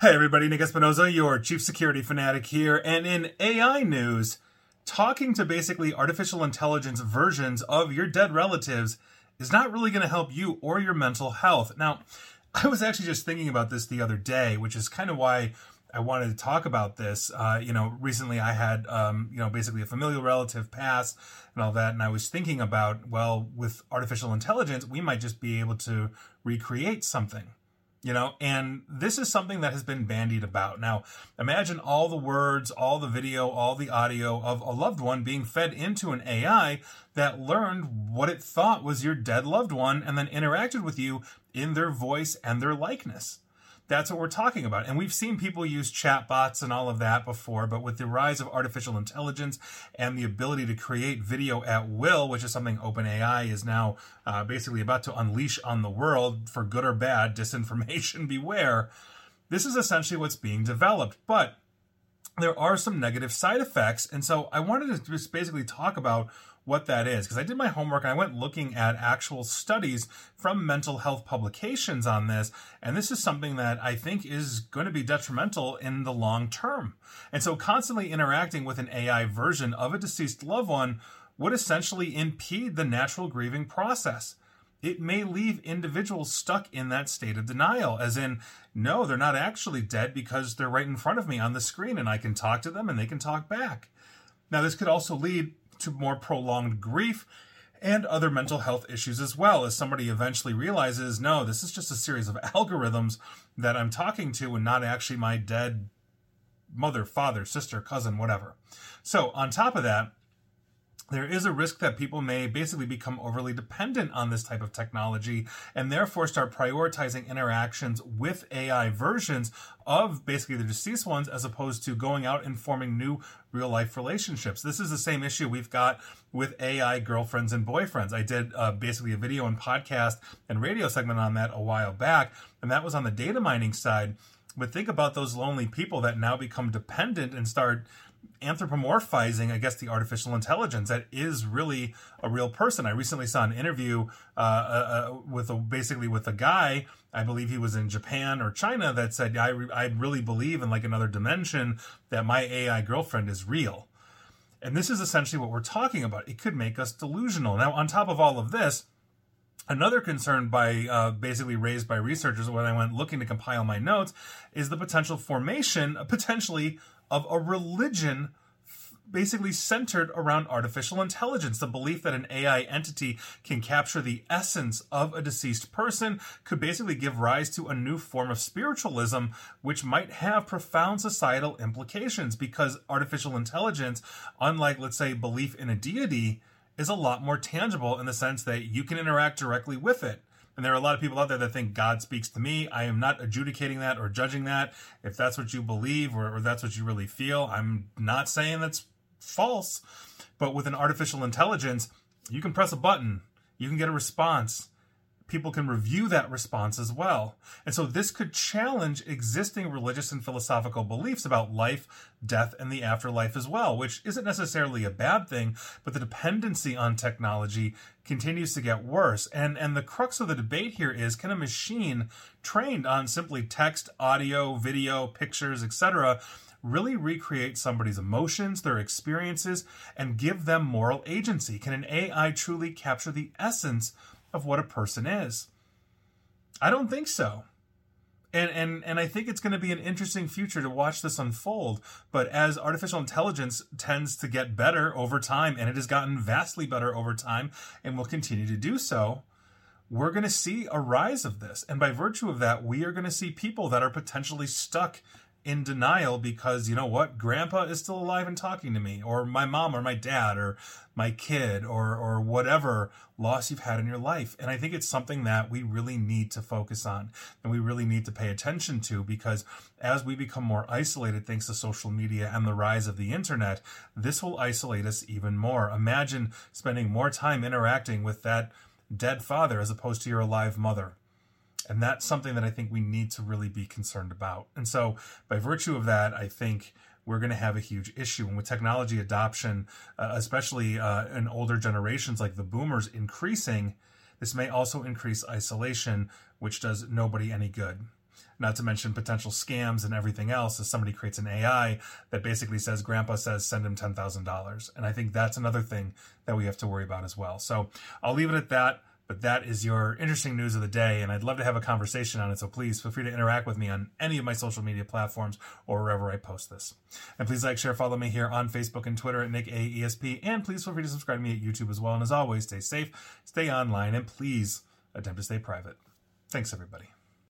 Hey everybody, Nick Espinosa, your chief security fanatic here, and in AI news, talking to basically artificial intelligence versions of your dead relatives is not really going to help you or your mental health. Now, I was actually just thinking about this the other day, which is kind of why I wanted to talk about this. Uh, you know, recently I had, um, you know, basically a familial relative pass and all that, and I was thinking about, well, with artificial intelligence, we might just be able to recreate something you know and this is something that has been bandied about. Now imagine all the words all the video all the audio of a loved one being fed into an ai that learned what it thought was your dead loved one and then interacted with you in their voice and their likeness that's what we're talking about. And we've seen people use chatbots and all of that before, but with the rise of artificial intelligence and the ability to create video at will, which is something OpenAI is now uh, basically about to unleash on the world for good or bad, disinformation beware, this is essentially what's being developed. But there are some negative side effects. And so I wanted to just basically talk about what that is because I did my homework and I went looking at actual studies from mental health publications on this. And this is something that I think is going to be detrimental in the long term. And so constantly interacting with an AI version of a deceased loved one would essentially impede the natural grieving process. It may leave individuals stuck in that state of denial, as in, no, they're not actually dead because they're right in front of me on the screen and I can talk to them and they can talk back. Now, this could also lead to more prolonged grief and other mental health issues as well as somebody eventually realizes no this is just a series of algorithms that i'm talking to and not actually my dead mother father sister cousin whatever so on top of that there is a risk that people may basically become overly dependent on this type of technology and therefore start prioritizing interactions with AI versions of basically the deceased ones as opposed to going out and forming new real life relationships. This is the same issue we've got with AI girlfriends and boyfriends. I did uh, basically a video and podcast and radio segment on that a while back, and that was on the data mining side. But think about those lonely people that now become dependent and start anthropomorphizing, I guess, the artificial intelligence that is really a real person. I recently saw an interview uh, uh, uh, with a, basically with a guy. I believe he was in Japan or China that said, "I re- I really believe in like another dimension that my AI girlfriend is real." And this is essentially what we're talking about. It could make us delusional. Now, on top of all of this, Another concern by uh, basically raised by researchers when I went looking to compile my notes is the potential formation, potentially of a religion basically centered around artificial intelligence. The belief that an AI entity can capture the essence of a deceased person could basically give rise to a new form of spiritualism, which might have profound societal implications because artificial intelligence, unlike, let's say, belief in a deity, is a lot more tangible in the sense that you can interact directly with it. And there are a lot of people out there that think God speaks to me. I am not adjudicating that or judging that. If that's what you believe or, or that's what you really feel, I'm not saying that's false. But with an artificial intelligence, you can press a button, you can get a response, people can review that response as well. And so this could challenge existing religious and philosophical beliefs about life, death, and the afterlife as well, which isn't necessarily a bad thing, but the dependency on technology continues to get worse. And and the crux of the debate here is can a machine trained on simply text, audio, video, pictures, etc., really recreate somebody's emotions, their experiences, and give them moral agency? Can an AI truly capture the essence of what a person is. I don't think so. And, and and I think it's going to be an interesting future to watch this unfold. But as artificial intelligence tends to get better over time, and it has gotten vastly better over time, and will continue to do so, we're going to see a rise of this. And by virtue of that, we are going to see people that are potentially stuck in denial because you know what grandpa is still alive and talking to me or my mom or my dad or my kid or or whatever loss you've had in your life. And i think it's something that we really need to focus on and we really need to pay attention to because as we become more isolated thanks to social media and the rise of the internet this will isolate us even more. Imagine spending more time interacting with that dead father as opposed to your alive mother and that's something that I think we need to really be concerned about. And so, by virtue of that, I think we're going to have a huge issue. And with technology adoption, uh, especially uh, in older generations like the boomers increasing, this may also increase isolation, which does nobody any good. not to mention potential scams and everything else as somebody creates an AI that basically says, Grandpa says, send him $10,000. And I think that's another thing that we have to worry about as well. So I'll leave it at that. But that is your interesting news of the day, and I'd love to have a conversation on it. So please feel free to interact with me on any of my social media platforms or wherever I post this. And please like, share, follow me here on Facebook and Twitter at Nick AESP. And please feel free to subscribe to me at YouTube as well. And as always, stay safe, stay online, and please attempt to stay private. Thanks, everybody.